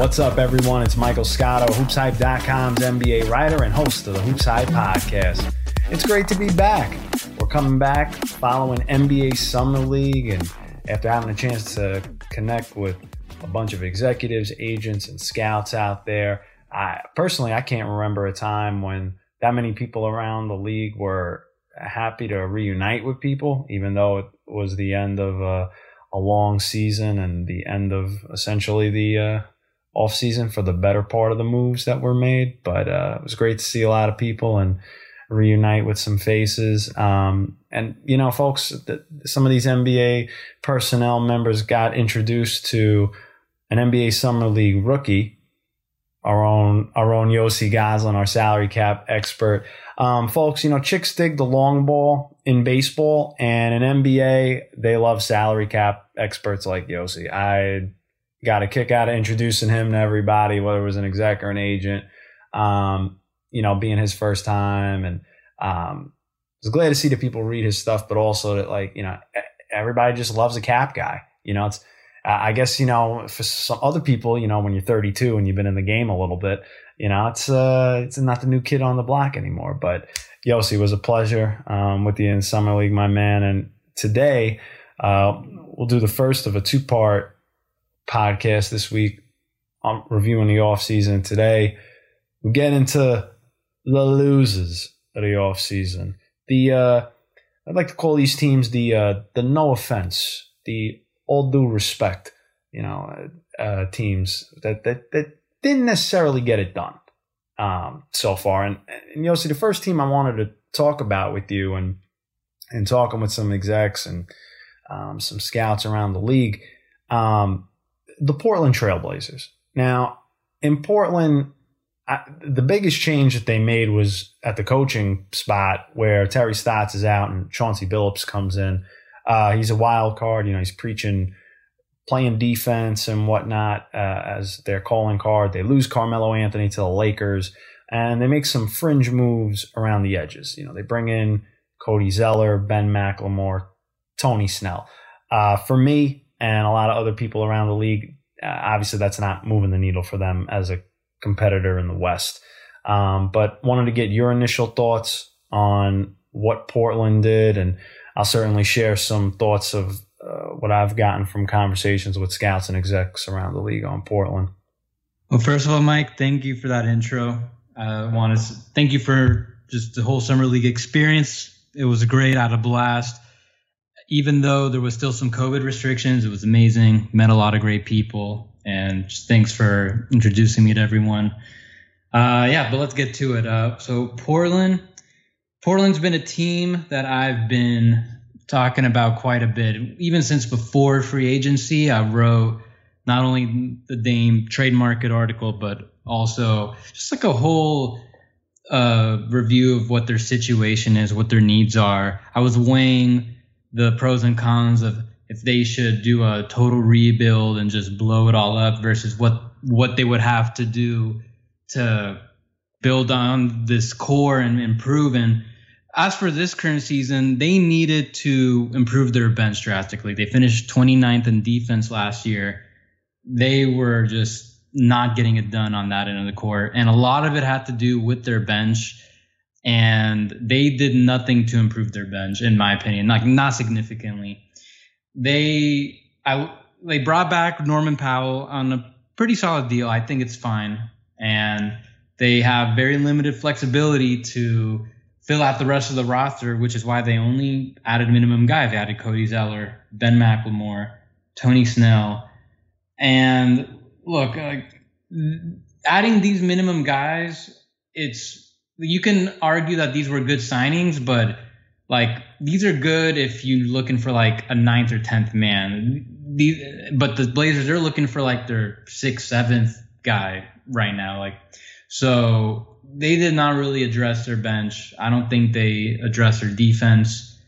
What's up, everyone? It's Michael Scotto, HoopsHype.com's NBA writer and host of the HoopsHype podcast. It's great to be back. We're coming back following NBA Summer League, and after having a chance to connect with a bunch of executives, agents, and scouts out there, I personally I can't remember a time when that many people around the league were happy to reunite with people, even though it was the end of a, a long season and the end of essentially the uh, off season for the better part of the moves that were made. But uh, it was great to see a lot of people and reunite with some faces. Um, and you know, folks, the, some of these NBA personnel members got introduced to an NBA Summer League rookie. Our own, our own Yossi Gozlan, our salary cap expert. Um, folks, you know, chicks dig the long ball in baseball and in NBA, they love salary cap experts like Yossi. I got a kick out of introducing him to everybody, whether it was an exec or an agent. Um, you know, being his first time, and um, I was glad to see that people read his stuff, but also that like you know everybody just loves a cap guy. You know, it's I guess you know for some other people, you know, when you're 32 and you've been in the game a little bit, you know, it's uh, it's not the new kid on the block anymore. But Yossi was a pleasure um, with you in summer league, my man. And today uh, we'll do the first of a two part podcast this week. I'm reviewing the off season today. We get into the losers of the off season. The uh, I'd like to call these teams the uh, the no offense, the all due respect, you know, uh, teams that, that that didn't necessarily get it done um, so far. And, and you know, see, the first team I wanted to talk about with you and and talking with some execs and um, some scouts around the league. Um, the Portland Trailblazers. Now, in Portland, I, the biggest change that they made was at the coaching spot where Terry Stotts is out and Chauncey Billups comes in. Uh, he's a wild card. You know, he's preaching playing defense and whatnot uh, as their calling card. They lose Carmelo Anthony to the Lakers, and they make some fringe moves around the edges. You know, they bring in Cody Zeller, Ben McLemore, Tony Snell. Uh, for me, and a lot of other people around the league. Uh, obviously, that's not moving the needle for them as a competitor in the West. Um, but wanted to get your initial thoughts on what Portland did, and I'll certainly share some thoughts of uh, what I've gotten from conversations with scouts and execs around the league on Portland. Well, first of all, Mike, thank you for that intro. I want to thank you for just the whole summer league experience. It was great. I had a blast even though there was still some COVID restrictions, it was amazing. Met a lot of great people, and thanks for introducing me to everyone. Uh, yeah, but let's get to it. Uh, so Portland, Portland's been a team that I've been talking about quite a bit, even since before free agency. I wrote not only the Dame trade market article, but also just like a whole uh, review of what their situation is, what their needs are. I was weighing the pros and cons of if they should do a total rebuild and just blow it all up versus what what they would have to do to build on this core and improve. And as for this current season, they needed to improve their bench drastically. They finished 29th in defense last year. They were just not getting it done on that end of the court. And a lot of it had to do with their bench and they did nothing to improve their bench, in my opinion, like not significantly. They I they brought back Norman Powell on a pretty solid deal. I think it's fine, and they have very limited flexibility to fill out the rest of the roster, which is why they only added minimum guys. They added Cody Zeller, Ben McLemore, Tony Snell, and look, uh, adding these minimum guys, it's you can argue that these were good signings, but like these are good if you're looking for like a ninth or tenth man. These, but the Blazers are looking for like their sixth, seventh guy right now. Like, so they did not really address their bench. I don't think they addressed their defense.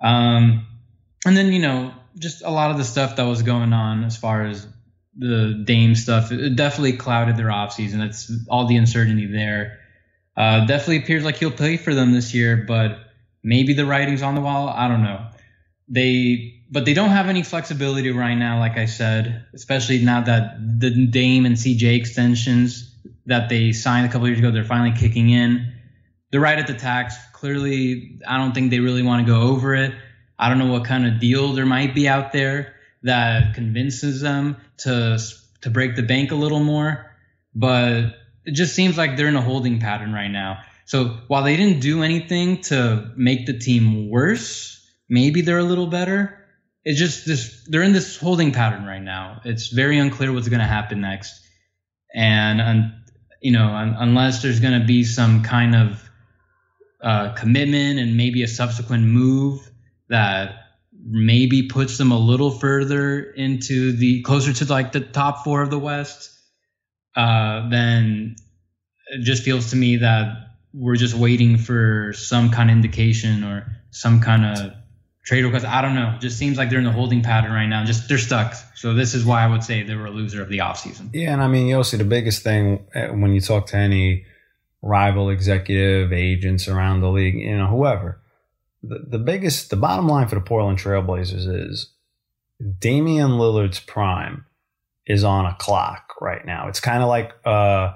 Um, and then you know just a lot of the stuff that was going on as far as the Dame stuff, it definitely clouded their offseason. It's all the uncertainty there. Uh, definitely appears like he'll play for them this year, but maybe the writing's on the wall. I don't know. They but they don't have any flexibility right now, like I said, especially now that the Dame and CJ extensions that they signed a couple years ago, they're finally kicking in. They're right at the tax. Clearly, I don't think they really want to go over it. I don't know what kind of deal there might be out there that convinces them to to break the bank a little more, but it just seems like they're in a holding pattern right now. So while they didn't do anything to make the team worse, maybe they're a little better. It's just this they're in this holding pattern right now. It's very unclear what's going to happen next, and um, you know un- unless there's going to be some kind of uh, commitment and maybe a subsequent move that maybe puts them a little further into the closer to like the top four of the West, uh, then it just feels to me that we're just waiting for some kind of indication or some kind of trade request. I don't know. It just seems like they're in the holding pattern right now. Just they're stuck. So this is why I would say they were a loser of the offseason. Yeah, and I mean, you see the biggest thing uh, when you talk to any rival executive agents around the league, you know, whoever, the, the biggest, the bottom line for the Portland Trailblazers is Damian Lillard's prime is on a clock right now. It's kind of like uh,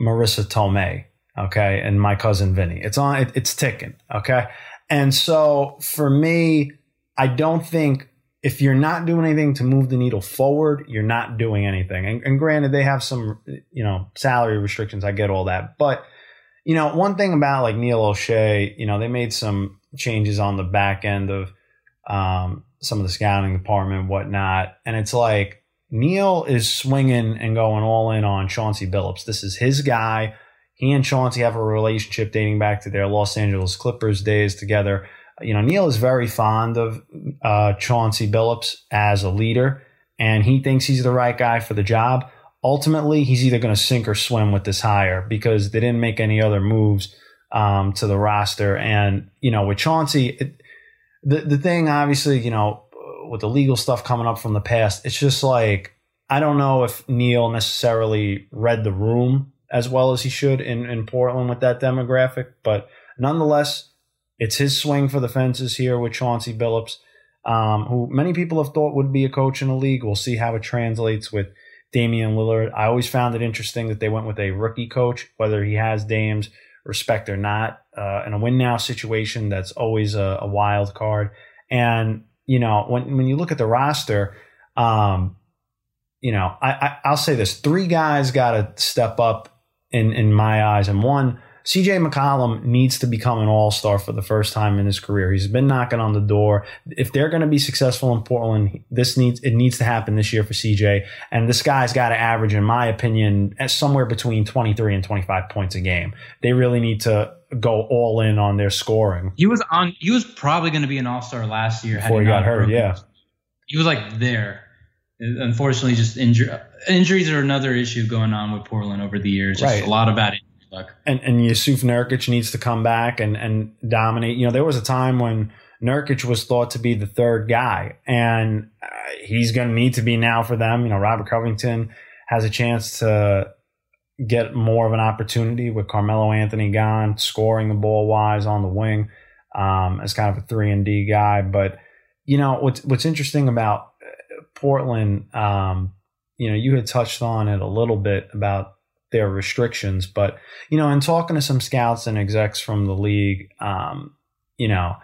Marisa Tomei okay, and my cousin Vinny. It's on. It, it's ticking. Okay, and so for me, I don't think if you're not doing anything to move the needle forward, you're not doing anything. And, and granted, they have some you know salary restrictions. I get all that, but you know one thing about like Neil Olshey, you know they made some changes on the back end of um, some of the scouting department, whatnot, and it's like. Neil is swinging and going all in on Chauncey Billups. This is his guy he and Chauncey have a relationship dating back to their Los Angeles Clippers days together. You know, Neil is very fond of uh, Chauncey Billups as a leader, and he thinks he's the right guy for the job. Ultimately, he's either going to sink or swim with this hire because they didn't make any other moves um, to the roster. And you know, with Chauncey, it, the the thing obviously, you know, with the legal stuff coming up from the past, it's just like I don't know if Neil necessarily read the room as well as he should in, in Portland with that demographic. But nonetheless, it's his swing for the fences here with Chauncey Billups, um, who many people have thought would be a coach in the league. We'll see how it translates with Damian Lillard. I always found it interesting that they went with a rookie coach, whether he has Dame's respect or not. Uh, in a win now situation, that's always a, a, wild card. And, you know, when, when you look at the roster, um, you know, I, I, I'll say this three guys got to step up in in my eyes. And one, CJ McCollum needs to become an all star for the first time in his career. He's been knocking on the door. If they're going to be successful in Portland, this needs it needs to happen this year for CJ. And this guy's got to average, in my opinion, somewhere between 23 and 25 points a game. They really need to go all in on their scoring. He was on. He was probably going to be an all star last year before he got hurt. Yeah, he was like there unfortunately, just injury, injuries are another issue going on with Portland over the years. Just right. a lot of bad And and Jusuf Nurkic needs to come back and and dominate. You know, there was a time when Nurkic was thought to be the third guy, and uh, he's going to need to be now for them. You know, Robert Covington has a chance to get more of an opportunity with Carmelo Anthony gone, scoring the ball wise on the wing um, as kind of a three and D guy. But you know what's what's interesting about Portland, um, you know, you had touched on it a little bit about their restrictions, but you know, in talking to some scouts and execs from the league, um, you know,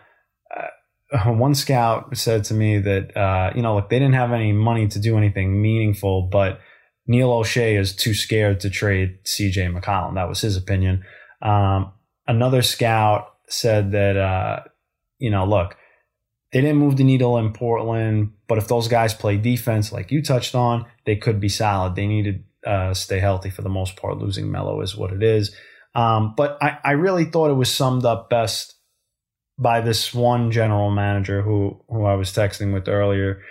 uh, one scout said to me that uh, you know, look, they didn't have any money to do anything meaningful, but Neil Olshey is too scared to trade C.J. McCollum. That was his opinion. Um, another scout said that uh, you know, look, they didn't move the needle in Portland, but if those guys play defense like you touched on, they could be solid. They need to uh, stay healthy for the most part. Losing Melo is what it is. Um, but I, I really thought it was summed up best by this one general manager who who I was texting with earlier.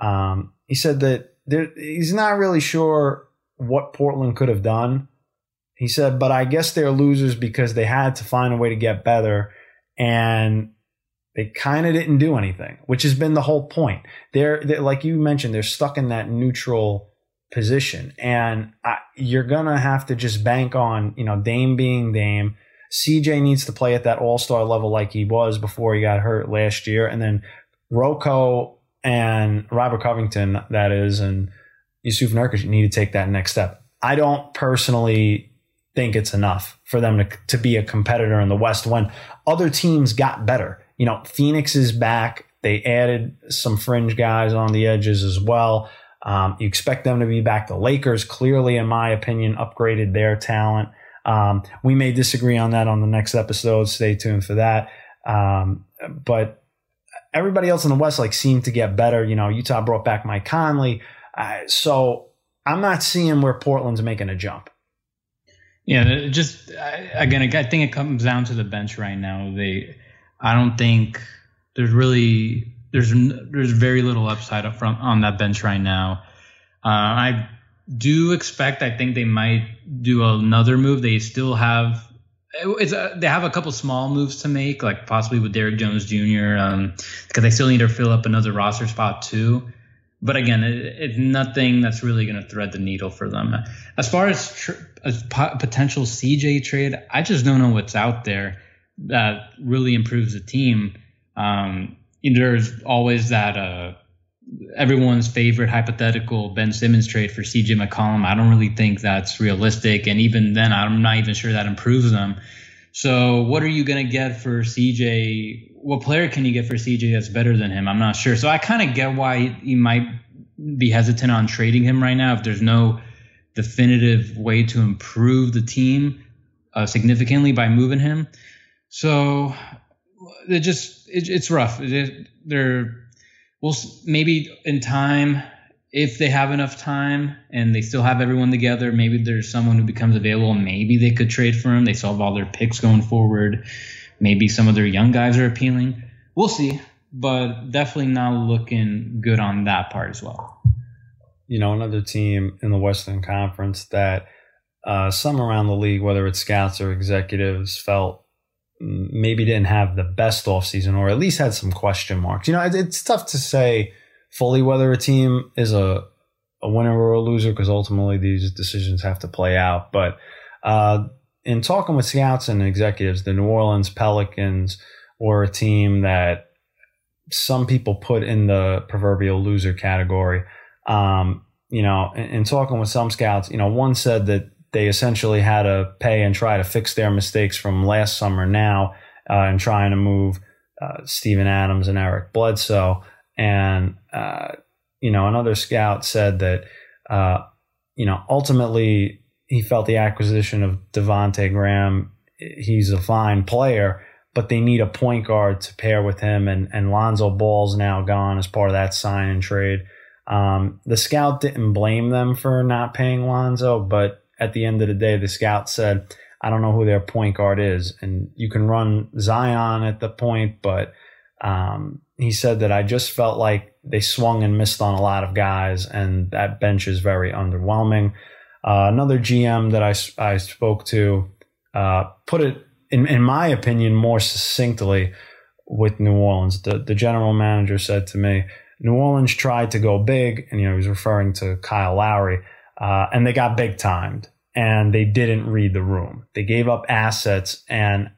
Um, he said that there, he's not really sure what Portland could have done. He said, but I guess they're losers because they had to find a way to get better. And they kind of didn't do anything, which has been the whole point. They're, they're like you mentioned, they're stuck in that neutral position, and I, you're gonna have to just bank on you know Dame being Dame. CJ needs to play at that All Star level like he was before he got hurt last year, and then Rocco and Robert Covington, that is, and Jusuf Nurkic need to take that next step. I don't personally think it's enough for them to, to be a competitor in the West when other teams got better. You know, Phoenix is back. They added some fringe guys on the edges as well. Um, you expect them to be back. The Lakers, clearly, in my opinion, upgraded their talent. Um, we may disagree on that on the next episode. Stay tuned for that. Um, but everybody else in the West like seemed to get better. You know, Utah brought back Mike Conley. Uh, so I'm not seeing where Portland's making a jump. Yeah, just again, I think it comes down to the bench right now. They, I don't think there's really there's there's very little upside up front on that bench right now. Uh, I do expect. I think they might do another move. They still have. It's a, they have a couple small moves to make, like possibly with Derrick Jones Jr. Um, because they still need to fill up another roster spot too. But again, it, it's nothing that's really going to thread the needle for them. As far as, tr- as po- potential CJ trade, I just don't know what's out there that really improves the team. Um, there's always that uh, everyone's favorite hypothetical Ben Simmons trade for CJ McCollum. I don't really think that's realistic, and even then, I'm not even sure that improves them. So, what are you going to get for CJ? What player can you get for CJ that's better than him? I'm not sure. So, I kind of get why he might be hesitant on trading him right now if there's no definitive way to improve the team uh, significantly by moving him. So, it just it, it's rough. It, they're we'll maybe in time if they have enough time and they still have everyone together, maybe there's someone who becomes available. Maybe they could trade for him. They have all their picks going forward. Maybe some of their young guys are appealing. We'll see, but definitely not looking good on that part as well. You know, another team in the Western Conference that uh, some around the league, whether it's scouts or executives, felt maybe didn't have the best offseason or at least had some question marks. You know, it's tough to say fully whether a team is a, a winner or a loser because ultimately these decisions have to play out. But uh, in talking with scouts and executives, the New Orleans Pelicans were a team that some people put in the proverbial loser category. Um, you know, in, in talking with some scouts, you know, one said that they essentially had to pay and try to fix their mistakes from last summer now uh, and trying to move uh, Steven Adams and Eric Bledsoe. And, uh, you know, another scout said that, uh, you know, ultimately he felt the acquisition of Devonte Graham, he's a fine player, but they need a point guard to pair with him. And, and Lonzo Ball's now gone as part of that sign and trade. Um, the scout didn't blame them for not paying Lonzo, but at the end of the day, the scout said, I don't know who their point guard is. And you can run Zion at the point, but um, he said that I just felt like they swung and missed on a lot of guys, and that bench is very underwhelming. Uh, another GM that I, I spoke to uh, put it, in, in my opinion, more succinctly with New Orleans. The, the general manager said to me, New Orleans tried to go big, and you know he was referring to Kyle Lowry uh, and they got big timed and they didn't read the room. They gave up assets and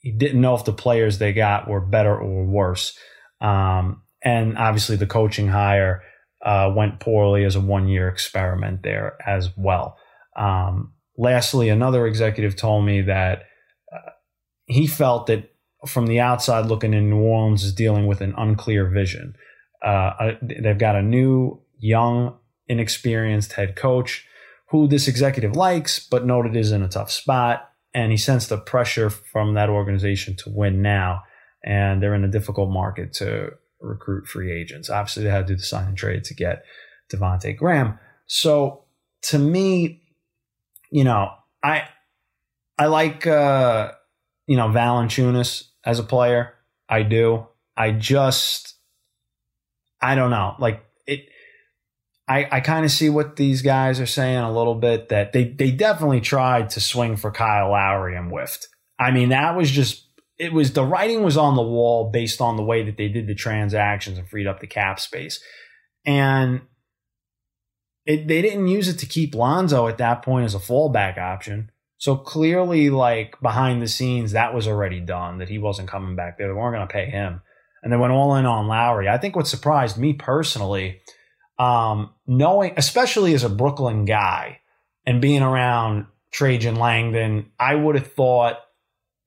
he didn't know if the players they got were better or worse. Um, and obviously the coaching hire uh, went poorly as a one year experiment there as well. Um, lastly, another executive told me that uh, he felt that from the outside looking in, New Orleans is dealing with an unclear vision. Uh, they've got a new, young, inexperienced head coach who this executive likes, but noted is in a tough spot. And he sensed the pressure from that organization to win now. And they're in a difficult market to recruit free agents. Obviously, they had to do the sign and trade to get Devonte Graham. So to me, you know, I I like uh, you know Valanciunas as a player. I do. I just I don't know. Like I, I kind of see what these guys are saying a little bit that they, they definitely tried to swing for Kyle Lowry and whiffed. I mean, that was just, it was the writing was on the wall based on the way that they did the transactions and freed up the cap space. And it, they didn't use it to keep Lonzo at that point as a fallback option. So clearly, like behind the scenes, that was already done, that he wasn't coming back there. They weren't going to pay him. and they went all in on Lowry. I think what surprised me personally, um, knowing, especially as a Brooklyn guy and being around Trajan Langdon, I would have thought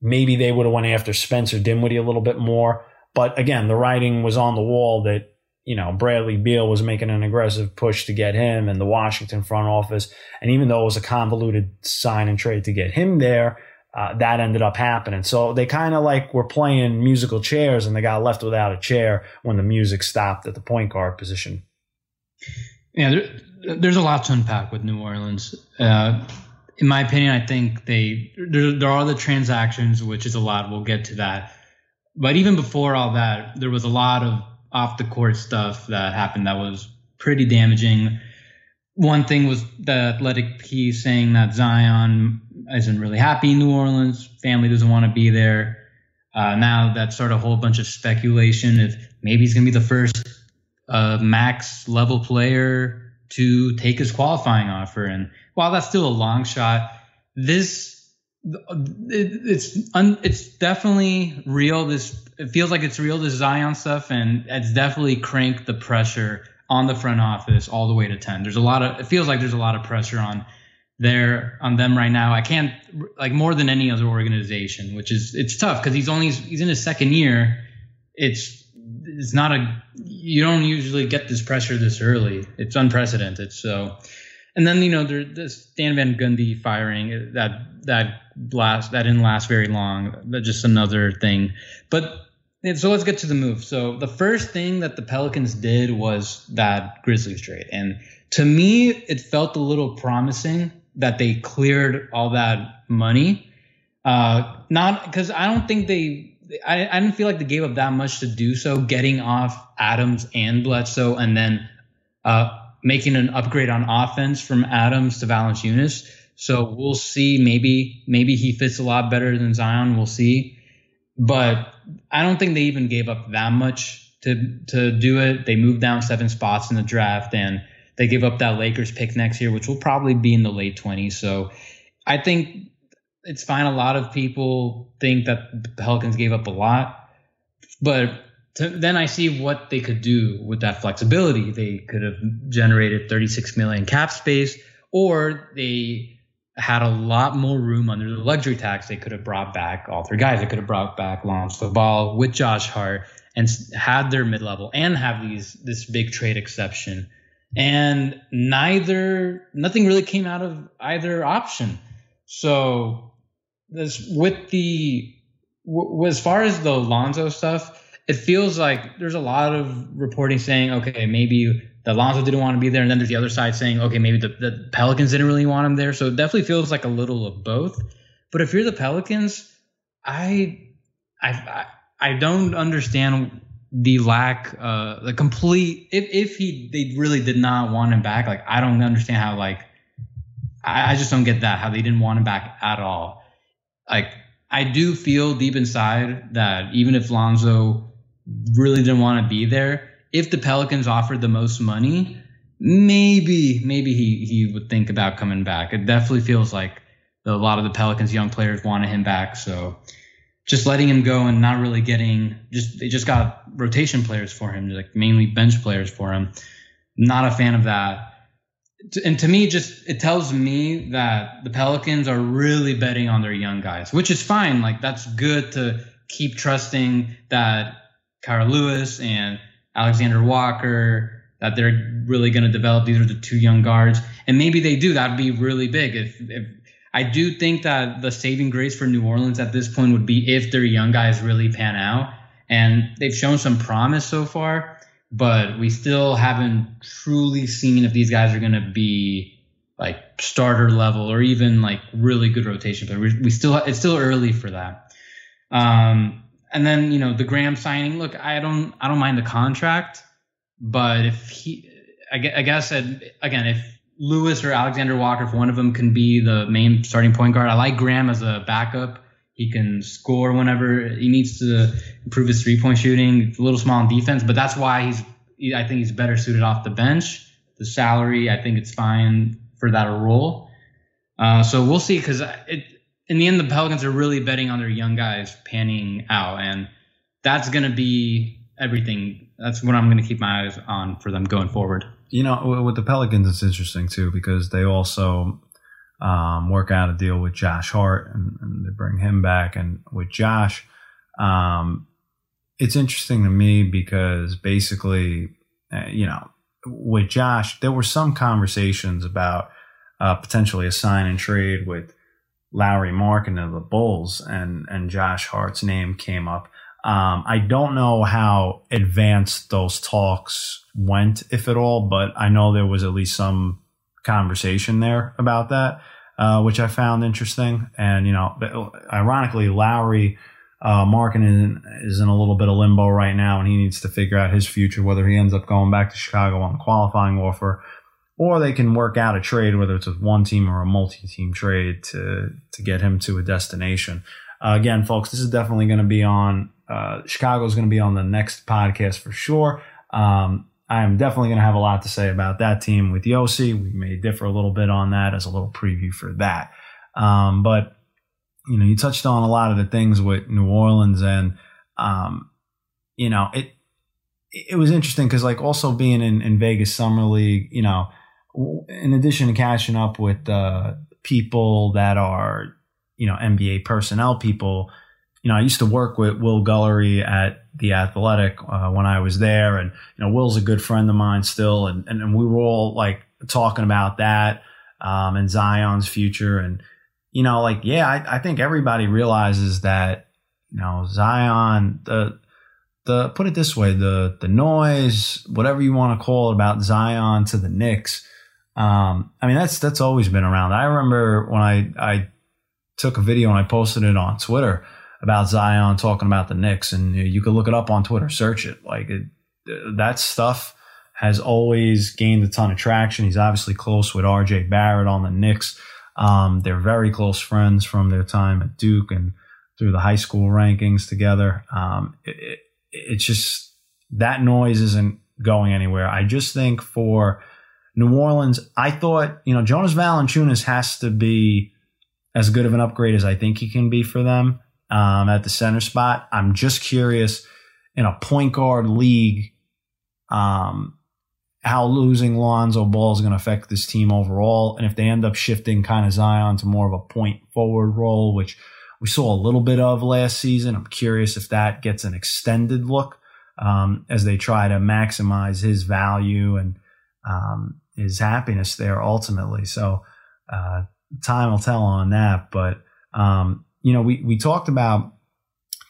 maybe they would have went after Spencer Dinwiddie a little bit more. But again, the writing was on the wall that you know Bradley Beal was making an aggressive push to get him, and the Washington front office. And even though it was a convoluted sign and trade to get him there, uh, that ended up happening. So they kind of like were playing musical chairs, and they got left without a chair when the music stopped at the point guard position. Yeah, there, there's a lot to unpack with New Orleans. Uh, in my opinion, I think they there, there are the transactions, which is a lot. We'll get to that. But even before all that, there was a lot of off the court stuff that happened that was pretty damaging. One thing was the athletic piece saying that Zion isn't really happy in New Orleans, family doesn't want to be there. Uh, now that's sort of a whole bunch of speculation if maybe he's going to be the first uh, max level player to take his qualifying offer. And while that's still a long shot, this it, it's un, it's definitely real. This it feels like it's real. This Zion stuff, and it's definitely cranked the pressure on the front office all the way to ten. There's a lot of it feels like there's a lot of pressure on there on them right now. I can't like more than any other organization, which is it's tough because he's only he's in his second year. It's it's not a you don't usually get this pressure this early. It's unprecedented. So and then you know there this Stan Van Gundy firing that that last that didn't last very long. That's just another thing. But so let's get to the move. So the first thing that the Pelicans did was that Grizzlies trade, and to me it felt a little promising that they cleared all that money. Uh, not because I don't think they. I, I didn't feel like they gave up that much to do so, getting off Adams and Bledsoe, and then uh, making an upgrade on offense from Adams to Valanciunas. So we'll see. Maybe maybe he fits a lot better than Zion. We'll see. But I don't think they even gave up that much to to do it. They moved down seven spots in the draft, and they give up that Lakers pick next year, which will probably be in the late 20s. So I think it's fine. A lot of people think that the Pelicans gave up a lot, but to, then I see what they could do with that flexibility. They could have generated 36 million cap space, or they had a lot more room under the luxury tax. They could have brought back all three guys. They could have brought back Lonzo Ball with Josh Hart and had their mid level and have these this big trade exception. And neither nothing really came out of either option. So this with the w- as far as the Lonzo stuff it feels like there's a lot of reporting saying, okay, maybe the Alonzo didn't want to be there, and then there's the other side saying, okay, maybe the, the Pelicans didn't really want him there. So it definitely feels like a little of both. But if you're the Pelicans, I I I, I don't understand the lack, uh, the complete. If if he they really did not want him back, like I don't understand how like I, I just don't get that how they didn't want him back at all. Like I do feel deep inside that even if Lonzo really didn't want to be there. If the Pelicans offered the most money, maybe maybe he he would think about coming back. It definitely feels like a lot of the Pelicans young players wanted him back, so just letting him go and not really getting just they just got rotation players for him, like mainly bench players for him. Not a fan of that. And to me, just it tells me that the Pelicans are really betting on their young guys, which is fine. Like that's good to keep trusting that Kira Lewis and Alexander Walker that they're really going to develop. These are the two young guards, and maybe they do. That'd be really big. If, if I do think that the saving grace for New Orleans at this point would be if their young guys really pan out, and they've shown some promise so far, but we still haven't truly seen if these guys are going to be like starter level or even like really good rotation. But we, we still it's still early for that. Um, and then you know the Graham signing. Look, I don't I don't mind the contract, but if he, I guess again, if Lewis or Alexander Walker, if one of them can be the main starting point guard, I like Graham as a backup. He can score whenever he needs to improve his three point shooting. It's a little small in defense, but that's why he's. I think he's better suited off the bench. The salary, I think it's fine for that role. Uh, so we'll see because in the end, the Pelicans are really betting on their young guys panning out, and that's going to be everything. That's what I'm going to keep my eyes on for them going forward. You know, with the Pelicans, it's interesting too because they also um, work out a deal with Josh Hart and, and, they bring him back. And with Josh, um, it's interesting to me because basically, uh, you know, with Josh, there were some conversations about uh, potentially a sign and trade with Lauri Markkanen of the Bulls, and and Josh Hart's name came up. Um, I don't know how advanced those talks went, if at all, but I know there was at least some conversation there about that, uh, which I found interesting. And, you know, ironically, Lowry uh, Markkanen is in a little bit of limbo right now, and he needs to figure out his future, whether he ends up going back to Chicago on a qualifying offer or they can work out a trade, whether it's with one team or a multi-team trade to to get him to a destination. Uh, again, folks, this is definitely going to be on uh, Chicago is going to be on the next podcast for sure. Um, I am definitely going to have a lot to say about that team with Yossi. We may differ a little bit on that as a little preview for that. Um, but you know, you touched on a lot of the things with New Orleans, and um, you know, it it was interesting because like also being in, in Vegas Summer League, you know in addition to catching up with uh, people that are, you know, NBA personnel people, you know, I used to work with Will Guillory at the Athletic uh, when I was there, and you know, Will's a good friend of mine still, and and, and we were all like talking about that um, and Zion's future, and you know, like yeah, I, I think everybody realizes that you know Zion the the put it this way the the noise whatever you want to call it about Zion to the Knicks um, I mean, that's that's always been around. I remember when I I took a video and I posted it on Twitter about Zion talking about the Knicks, and you, could look it up on Twitter, search it. Like it, that stuff has always gained a ton of traction. He's obviously close with R.J. Barrett on the Knicks. Um, they're very close friends from their time at Duke and through the high school rankings together. Um, it, it, it's just that noise isn't going anywhere. I just think for New Orleans, I thought, you know, Jonas Valanciunas has to be as good of an upgrade as I think he can be for them um, at the center spot. I'm just curious in a point guard league um, how losing Lonzo Ball is going to affect this team overall. And if they end up shifting kind of Zion to more of a point forward role, which we saw a little bit of last season, I'm curious if that gets an extended look um, as they try to maximize his value and um, his happiness there ultimately. So uh, time will tell on that. But um, you know, we we talked about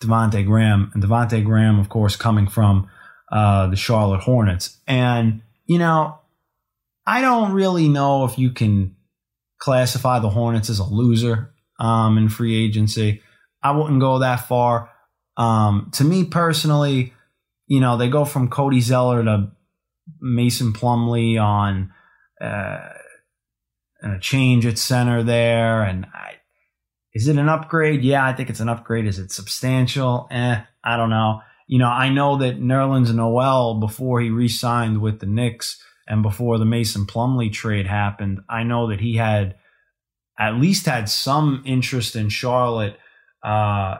Devonte Graham and Devonte Graham, of course, coming from uh, the Charlotte Hornets, and you know, I don't really know if you can classify the Hornets as a loser um, in free agency. I wouldn't go that far. Um, to me personally, you know, they go from Cody Zeller to Mason Plumlee on uh, a change at center there. And I, is it an upgrade? Yeah, I think it's an upgrade. Is it substantial? Eh, I don't know. You know, I know that Nerlens Noel, before he re signed with the Knicks and before the Mason Plumlee trade happened, I know that he had at least had some interest in Charlotte uh,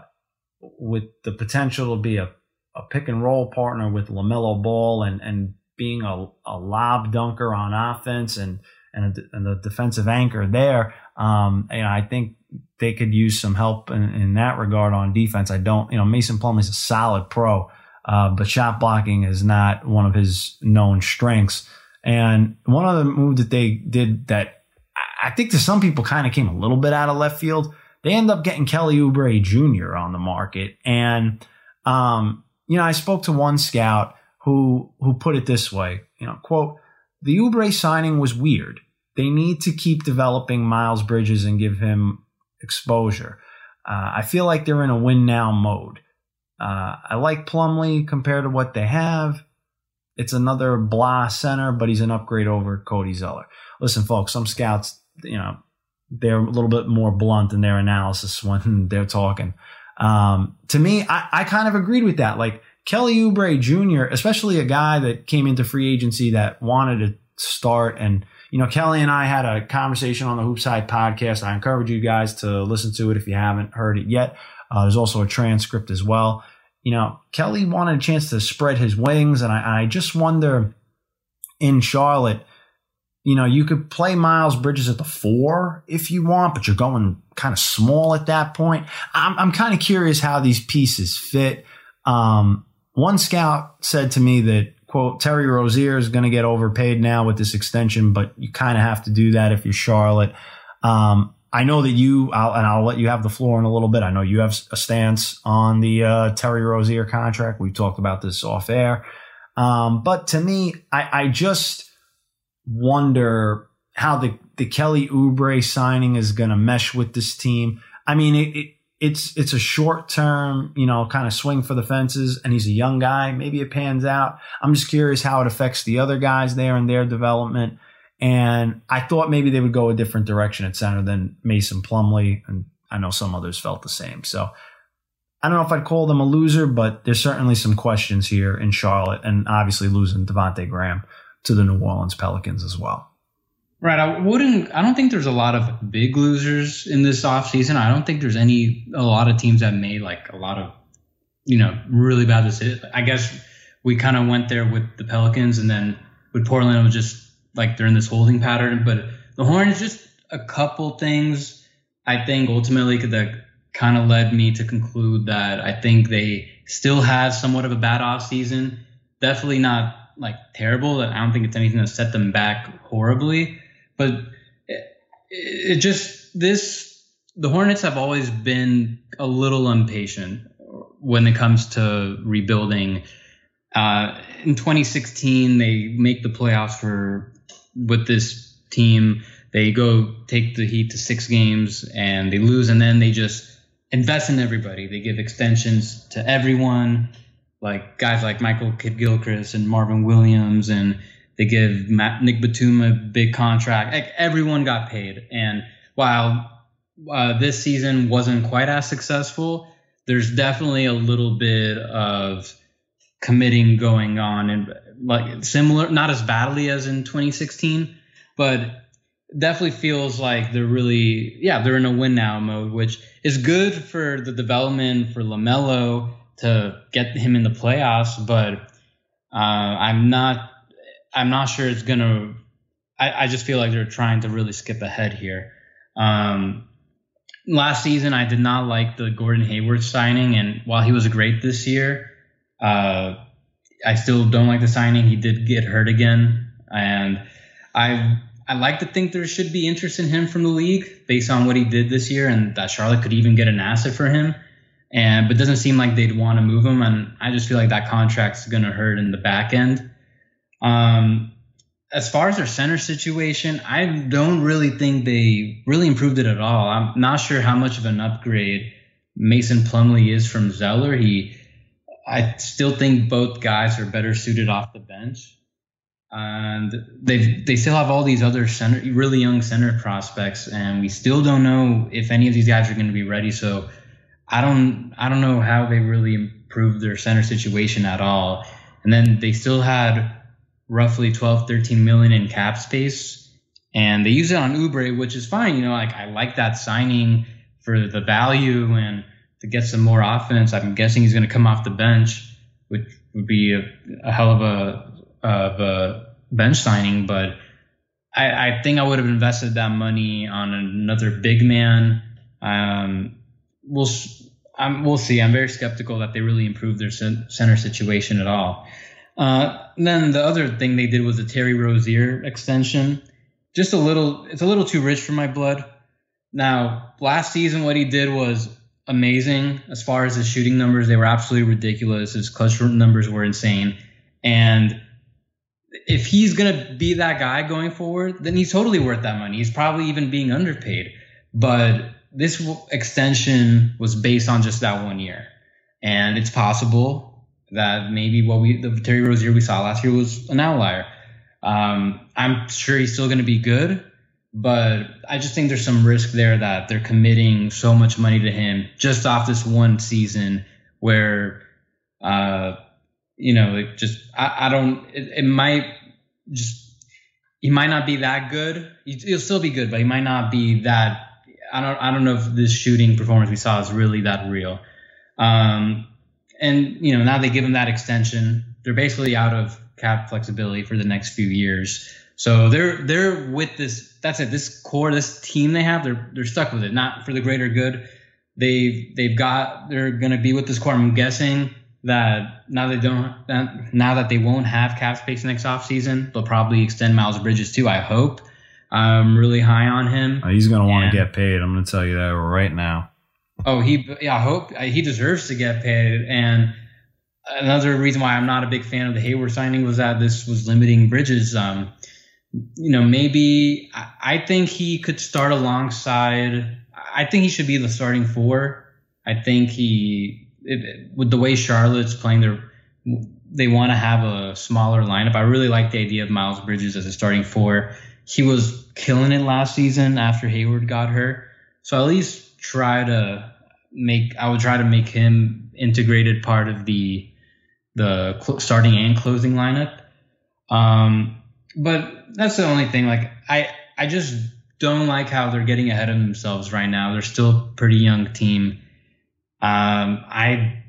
with the potential to be a, a pick and roll partner with LaMelo Ball and, and being a, a lob dunker on offense and and, a, and the defensive anchor there. Um, you know, I think they could use some help in, in, that regard on defense. I don't, you know, Mason Plumlee is a solid pro, uh, but shot blocking is not one of his known strengths. And one other move that they did that I think to some people kind of came a little bit out of left field. They end up getting Kelly Oubre Jr. on the market, and um, you know, I spoke to one scout who who put it this way, you know, quote, the Oubre signing was weird. They need to keep developing Miles Bridges and give him exposure. Uh, I feel like they're in a win now mode. Uh, I like Plumlee compared to what they have. It's another blah center, but he's an upgrade over Cody Zeller. Listen, folks, some scouts, you know, they're a little bit more blunt in their analysis when they're talking. Um, to me, I, I kind of agreed with that. Like, Kelly Oubre Jr., especially a guy that came into free agency that wanted to start. And, you know, Kelly and I had a conversation on the HoopsHype podcast. I encourage you guys to listen to it if you haven't heard it yet. Uh, there's also a transcript as well. you know, Kelly wanted a chance to spread his wings, and I, I just wonder in Charlotte, you know, you could play Miles Bridges at the four if you want, but you're going kind of small at that point. I'm, I'm kind of curious how these pieces fit. Um, one scout said to me that, quote, Terry Rozier is going to get overpaid now with this extension, but you kind of have to do that if you're Charlotte. Um, I know that you, I'll, and I'll let you have the floor in a little bit. I know you have a stance on the uh, Terry Rozier contract. We've talked about this off air. Um, but to me, I, I, just wonder how the, the Kelly Oubre signing is going to mesh with this team. I mean, it, it, it's it's a short term, you know, kind of swing for the fences, and he's a young guy. Maybe it pans out. I'm just curious how it affects the other guys there and their development. And I thought maybe they would go a different direction at center than Mason Plumlee, And I know some others felt the same. So I don't know if I'd call them a loser, but there's certainly some questions here in Charlotte and obviously losing Devonte Graham to the New Orleans Pelicans as well. Right. I wouldn't, I don't think there's a lot of big losers in this offseason. I don't think there's any, a lot of teams that made like a lot of, you know, really bad decisions. I guess we kind of went there with the Pelicans and then with Portland, it was just like they're in this holding pattern. But the Hornets, just a couple things I think ultimately that kind of led me to conclude that I think they still have somewhat of a bad off season. Definitely not like terrible. I don't think it's anything that set them back horribly, but it, it just this the Hornets have always been a little impatient when it comes to rebuilding. Uh, in 2016, they make the playoffs for with this team. They go take the Heat to six games and they lose, and then they just invest in everybody. They give extensions to everyone, like guys like Michael Kidd Gilchrist and Marvin Williams, and they give Matt, Nick Batum a big contract. Like everyone got paid, and while uh, this season wasn't quite as successful, there's definitely a little bit of committing going on and like similar, not as badly as in 2016, but definitely feels like they're really, yeah, they're in a win now mode, which is good for the development for LaMelo to get him in the playoffs. But uh, I'm not, I'm not sure it's gonna. I, I just feel like they're trying to really skip ahead here. Um, last season, I did not like the Gordon Hayward signing, and while he was great this year, uh, I still don't like the signing. He did get hurt again, and I I like to think there should be interest in him from the league based on what he did this year, and that Charlotte could even get an asset for him. And but doesn't seem like they'd want to move him, and I just feel like that contract's going to hurt in the back end. Um, as far as their center situation, I don't really think they really improved it at all. I'm not sure how much of an upgrade Mason Plumlee is from Zeller. He I still think both guys are better suited off the bench. And they they still have all these other center, really young center prospects, and we still don't know if any of these guys are going to be ready. So I don't I don't know how they really improved their center situation at all. And then they still had roughly 12, 13 million in cap space, and they use it on Oubre, which is fine. You know, like I like that signing for the value and to get some more offense. I'm guessing he's going to come off the bench, which would be a, a hell of a of a bench signing. But I, I, think I would have invested that money on another big man. Um, we'll I'm, we'll see. I'm very skeptical that they really improved their center situation at all. Uh, then the other thing they did was a Terry Rozier extension. Just a little, it's a little too rich for my blood. Now, last season, what he did was amazing as far as his shooting numbers. They were absolutely ridiculous. His clutch numbers were insane. And if he's going to be that guy going forward, then he's totally worth that money. He's probably even being underpaid. But this extension was based on just that one year. And it's possible that maybe what we, the Terry Rozier we saw last year was an outlier. Um, I'm sure he's still going to be good, but I just think there's some risk there that they're committing so much money to him just off this one season where, uh, you know, it just I, I don't. It, it, might just he might not be that good. He'll still be good, but he might not be that. I don't. I don't know if this shooting performance we saw is really that real. Um, and you know now they give him that extension. They're basically out of cap flexibility for the next few years. So they're they're with this. That's it. This core, this team they have, they're they're stuck with it. Not for the greater good. They've they've got. They're gonna be with this core. I'm guessing that now they don't. That, now that they won't have cap space next offseason, they'll probably extend Miles Bridges too. I hope. I'm really high on him. Oh, he's gonna want to get paid. I'm gonna tell you that right now. Oh, he yeah. I hope he deserves to get paid. And another reason why I'm not a big fan of the Hayward signing was that this was limiting Bridges. Um, you know, maybe I, I think he could start alongside. I think he should be the starting four. I think he, it, with the way Charlotte's playing, their they want to have a smaller lineup. I really like the idea of Miles Bridges as a starting four. He was killing it last season after Hayward got hurt. So at least try to make. I would try to make him integrated part of the the starting and closing lineup. Um, but that's the only thing. Like I, I just don't like how they're getting ahead of themselves right now. They're still a pretty young team. Um, I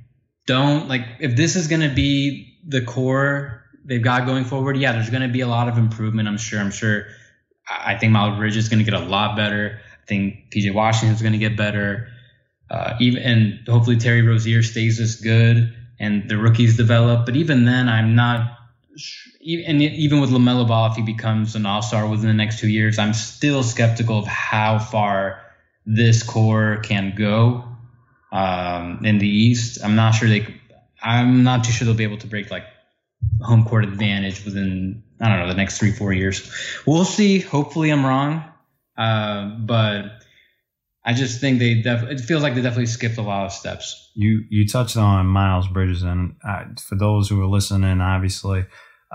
don't like if this is going to be the core they've got going forward. Yeah, there's going to be a lot of improvement. I'm sure. I'm sure. I think Miles Bridge is going to get a lot better. I think PJ Washington is going to get better. Uh, even and hopefully Terry Rozier stays this good and the rookies develop. But even then, I'm not and even with LaMelo Ball, if he becomes an all star within the next two years, I'm still skeptical of how far this core can go um, in the East. I'm not sure they. I'm not too sure they'll be able to break like home court advantage within I don't know the next three four years. We'll see. Hopefully, I'm wrong, uh, but I just think they def- it feels like they definitely skipped a lot of steps. You you touched on Miles Bridges, and for those who are listening, obviously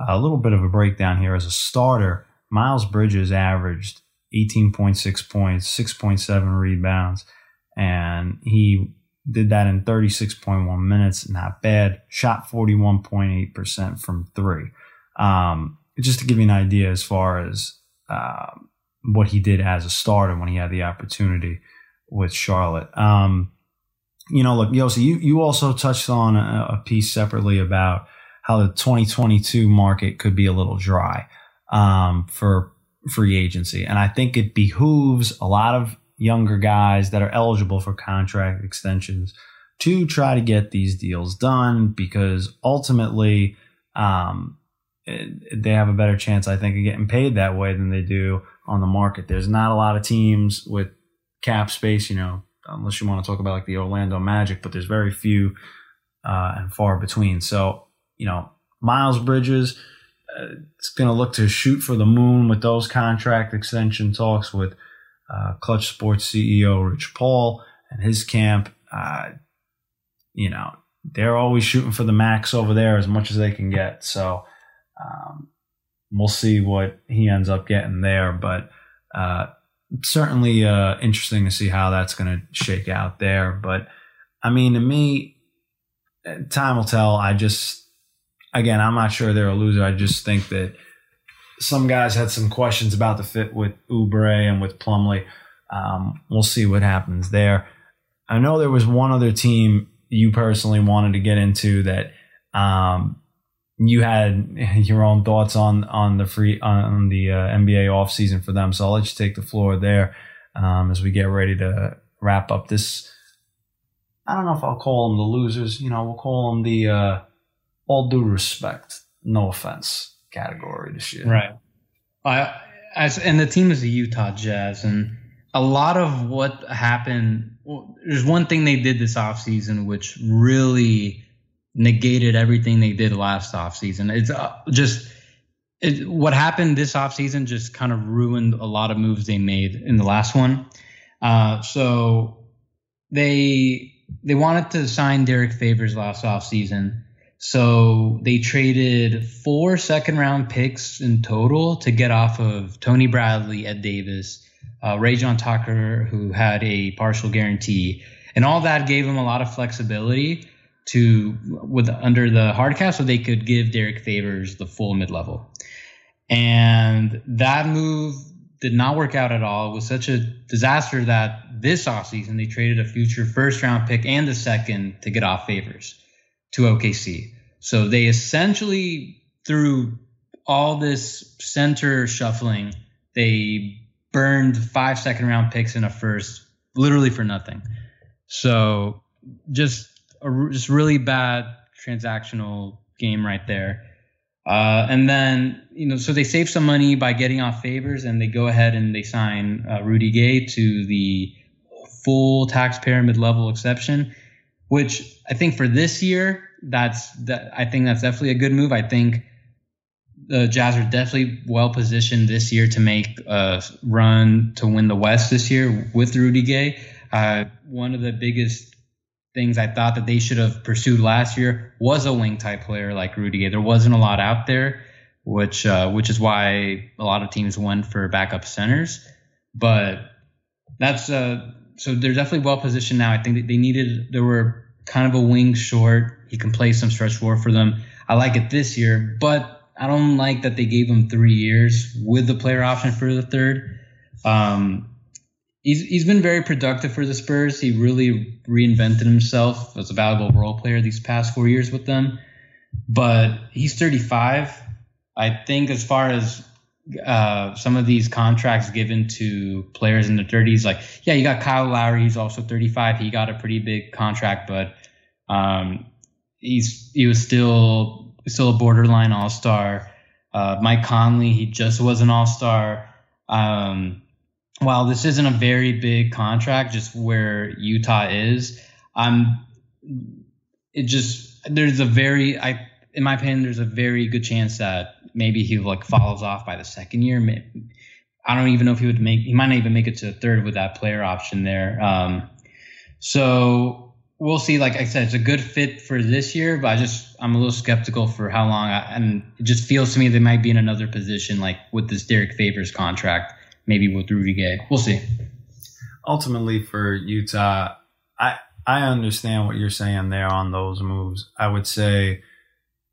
a little bit of a breakdown here as a starter. Miles Bridges averaged 18.6 points, 6.7 rebounds, and he did that in 36.1 minutes. Not bad. Shot 41.8% from three. Um, just to give you an idea as far as um, what he did as a starter when he had the opportunity with Charlotte. Um, you know, look, Yossi, you, you also touched on a, a, piece separately about how the 2022 market could be a little dry um, for free agency. And I think it behooves a lot of younger guys that are eligible for contract extensions to try to get these deals done because ultimately um, they have a better chance, I think, of getting paid that way than they do on the market. There's not a lot of teams with cap space, you know, unless you want to talk about like the Orlando Magic, but there's very few uh, and far between. So, you know, Miles Bridges, uh, it's going to look to shoot for the moon with those contract extension talks with uh, Clutch Sports CEO Rich Paul and his camp. Uh, you know, they're always shooting for the max over there as much as they can get. So, um, we'll see what he ends up getting there. But, uh, certainly uh, interesting to see how that's going to shake out there. But I mean, to me, time will tell. I just, again, I'm not sure they're a loser. I just think that some guys had some questions about the fit with Oubre and with Plumlee. Um, we'll see what happens there. I know there was one other team you personally wanted to get into that um, you had your own thoughts on on the free on the uh, NBA offseason for them. So I'll let you take the floor there um, as we get ready to wrap up this. I don't know if I'll call them the losers. You know, we'll call them the uh, all due respect, no offense category this year. Right. I as and the team is the Utah Jazz, and a lot of what happened. Well, there's one thing they did this offseason which really negated everything they did last offseason. It's uh, just it, what happened this offseason just kind of ruined a lot of moves they made in the last one. Uh, so they they wanted to sign Derrick Favors last offseason. So they traded four second round picks in total to get off of Tony Bradley, Ed Davis, uh, Rayjon Tucker, who had a partial guarantee. And all that gave them a lot of flexibility to with under the hard cap so they could give Derrick Favors the full mid level. And that move did not work out at all. It was such a disaster that this offseason they traded a future first round pick and a second to get off Favors. to OKC. So they essentially, through all this center shuffling, they burned five second round picks in a first, literally for nothing. So just a just really bad transactional game right there. Uh, and then, you know, so they save some money by getting off Favors and they go ahead and they sign uh, Rudy Gay to the full taxpayer mid level exception, which I think for this year, that's that I think that's definitely a good move. I think the Jazz are definitely well positioned this year to make a run to win the West this year with Rudy Gay. Uh, one of the biggest things I thought that they should have pursued last year was a wing type player like Rudy There wasn't a lot out there, which uh, which is why a lot of teams went for backup centers. But that's uh, so they're definitely well positioned now. I think they needed there were kind of a wing short. He can play some stretch four for them. I like it this year, but I don't like that they gave him three years with the player option for the third. Um, he's he's been very productive for the Spurs. He really reinvented himself as a valuable role player these past four years with them. But he's 35. I think as far as uh, some of these contracts given to players in the 30s, like yeah, you got Kyle Lowry. He's also 35. He got a pretty big contract, but um, he's he was still still a borderline all star. Uh, Mike Conley, he just was an all star. Um, while this isn't a very big contract, just where Utah is, I'm. It just there's a very I in my opinion there's a very good chance that maybe he like follows off by the second year. I don't even know if he would make. He might not even make it to the third with that player option there. Um, so we'll see. Like I said, it's a good fit for this year, but I just I'm a little skeptical for how long. I, and it just feels to me they might be in another position, like with this Derrick Favors contract, maybe with Rudy Gay. We'll see. Ultimately, for Utah, I I understand what you're saying there on those moves. I would say,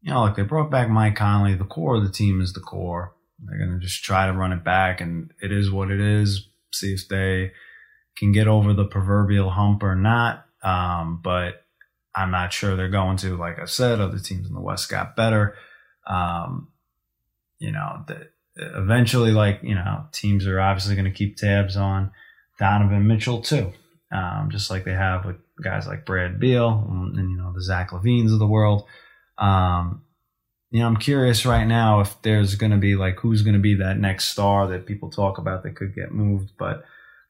you know, like they brought back Mike Conley. The core of the team is the core. They're gonna just try to run it back, and it is what it is. See if they can get over the proverbial hump or not um, but I'm not sure they're going to. Like I said, other teams in the West got better. Um, you know, the, eventually, like, you know, teams are obviously going to keep tabs on Donovan Mitchell too. Um, just like they have with guys like Brad Beal and, and you know, the Zach LaVines of the world. Um, you know, I'm curious right now if there's going to be like who's going to be that next star that people talk about that could get moved, but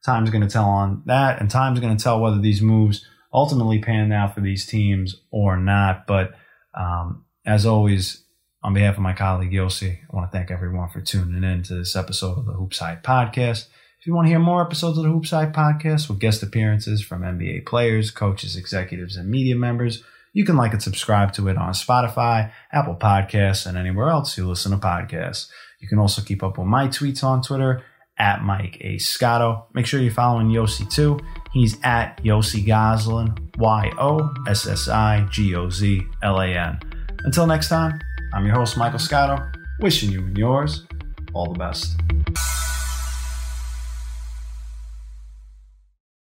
time's going to tell on that, and time's going to tell whether these moves ultimately pan out for these teams or not. But um, as always, on behalf of my colleague Yossi, I want to thank everyone for tuning in to this episode of the HoopsHype Podcast. If you want to hear more episodes of the HoopsHype Podcast with guest appearances from NBA players, coaches, executives, and media members, you can like and subscribe to it on Spotify, Apple Podcasts, and anywhere else you listen to podcasts. You can also keep up with my tweets on Twitter at Mike A. Scotto. Make sure you're following Yossi too. He's at Yossi Gozlan, Y O S S I G O Z L A N. Until next time, I'm your host, Michael Scotto, wishing you and yours all the best.